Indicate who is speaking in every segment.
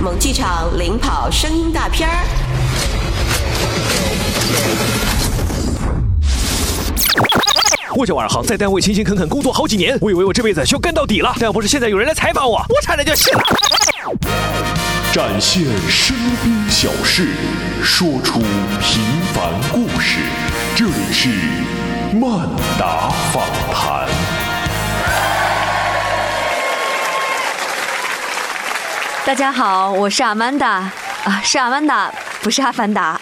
Speaker 1: 某剧场领跑声音大片儿。
Speaker 2: 我叫王二航，在单位勤勤恳恳工作好几年，我以为我这辈子就干到底了，但要不是现在有人来采访我，我差点就信了。
Speaker 3: 展现身边小事，说出平
Speaker 4: 大家好，我是阿曼达啊，是阿曼达，不是阿凡达。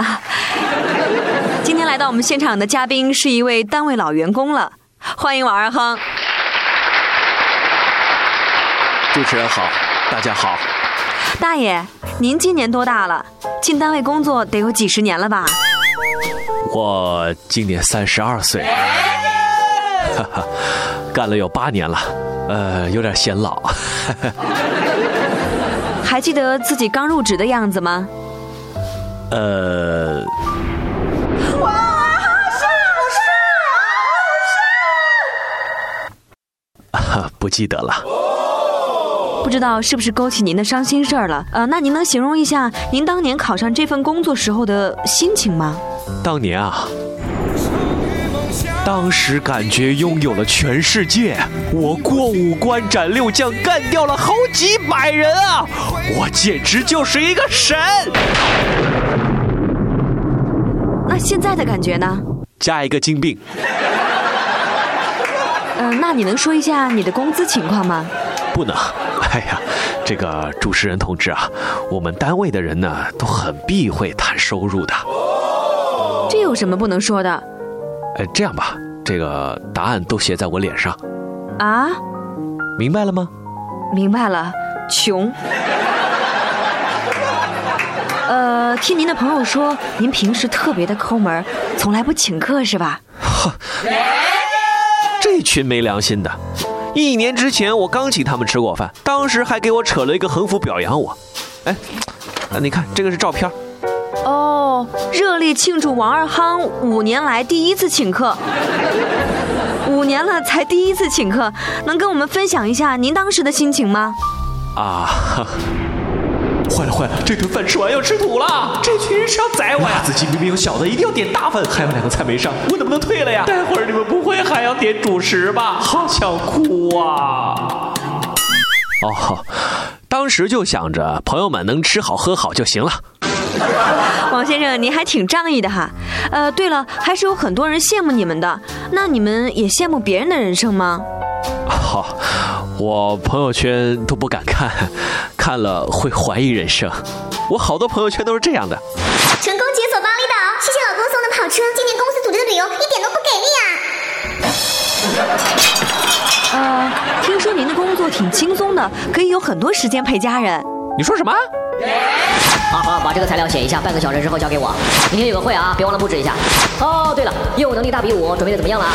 Speaker 4: 今天来到我们现场的嘉宾是一位单位老员工了，欢迎王二亨。
Speaker 2: 主持人好，大家好。
Speaker 4: 大爷，您今年多大了？进单位工作得有几十年了吧？
Speaker 2: 我今年三十二岁，哈哈，干了有八年了，呃，有点显老。
Speaker 4: 还记得自己刚入职的样子吗？
Speaker 2: 呃，不记得了。
Speaker 4: 不知道是不是勾起您的伤心事儿了？呃，那您能形容一下您当年考上这份工作时候的心情吗？
Speaker 2: 当年啊，当时感觉拥有了全世界，我过五关斩六将，干掉了好几百人啊！我简直就是一个神。
Speaker 4: 那现在的感觉呢？
Speaker 2: 加一个金病，
Speaker 4: 嗯、那你能说一下你的工资情况吗？
Speaker 2: 不能。哎呀，这个主持人同志啊，我们单位的人呢都很避讳谈收入的。
Speaker 4: 这有什么不能说的
Speaker 2: 呃，这样吧，这个答案都写在我脸上，
Speaker 4: 啊？
Speaker 2: 明白了吗？
Speaker 4: 明白了，穷。呃，听您的朋友说，您平时特别的抠门，从来不请客是吧？
Speaker 2: 这群没良心的！一年之前我刚请他们吃过饭，当时还给我扯了一个横幅表扬我。哎，啊，你看这个是照片，
Speaker 4: 哦，热烈庆祝王二夯五年来第一次请客，五年了才第一次请客，能跟我们分享一下您当时的心情吗？
Speaker 2: 啊，坏了坏了，这顿饭吃完要吃土了，这群人是要宰我呀！自己明明有小的，一定要点大份，还有两个菜没上，我能不能退了呀？待会儿你们不会还要点主食吧？好想哭啊！哦，当时就想着朋友们能吃好喝好就行了。
Speaker 4: 王先生，您还挺仗义的哈。呃，对了，还是有很多人羡慕你们的，那你们也羡慕别人的人生吗？
Speaker 2: 好、我朋友圈都不敢看，看了会怀疑人生。我好多朋友圈都是这样的。
Speaker 5: 成功解锁巴厘岛，谢谢老公送的跑车。今年公司组织的旅游一点都不给力啊！
Speaker 4: 呃，听说您的工作挺轻松的，可以有很多时间陪家人。
Speaker 2: 你说什么？
Speaker 6: 好好，把这个材料写一下，半个小时之后交给我。明天有个会啊，别忘了布置一下。哦，对了，业务能力大比武，准备的怎么样了？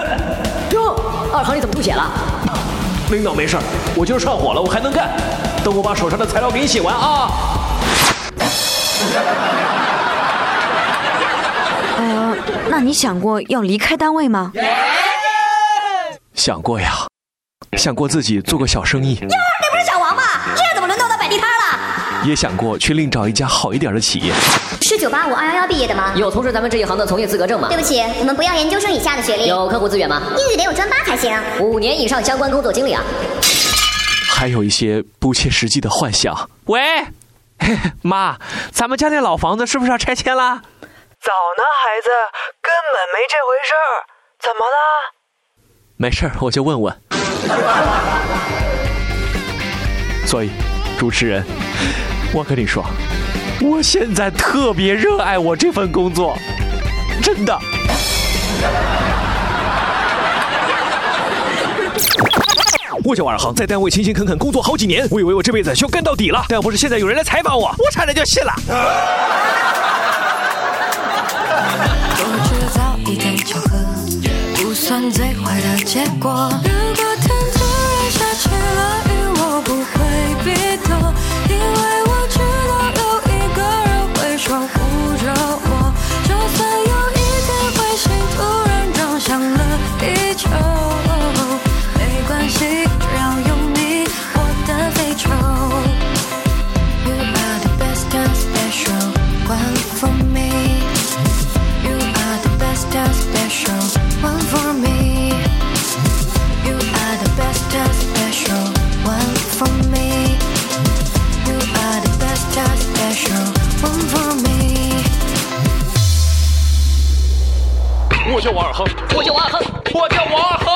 Speaker 6: 哟，二航你怎么吐血了？
Speaker 2: 领导没事，我就是上火了，我还能干。等我把手上的材料给你写完啊。
Speaker 4: 呃，那你想过要离开单位吗？
Speaker 2: 想过呀，想过自己做个小生意，也想过去另找一家好一点的企业。
Speaker 5: 是九八五二幺幺毕业的吗？
Speaker 6: 有从事咱们这一行的从业资格证吗
Speaker 5: 对？不起，我们不要研究生以下的学历，
Speaker 6: 有客户资源吗？
Speaker 5: 英语得有专八才行。
Speaker 6: 五年以上相关工作经历啊？
Speaker 2: 还有一些不切实际的幻想。喂，妈，咱们家那老房子是不是要拆迁啦？
Speaker 7: 早呢，孩子，根本没这回事儿。怎么了？
Speaker 2: 没事儿，我就问问。所以，主持人，我跟你说，我现在特别热爱我这份工作，真的。我叫王二航，在单位勤勤恳恳工作好几年，我以为我这辈子就干到底了，但要不是现在有人来采访我，我差点就信了。
Speaker 8: 我制造一点巧合，不算最坏的结果。
Speaker 2: 我叫王二亨，
Speaker 9: 我叫王二亨，
Speaker 2: 我叫王二亨。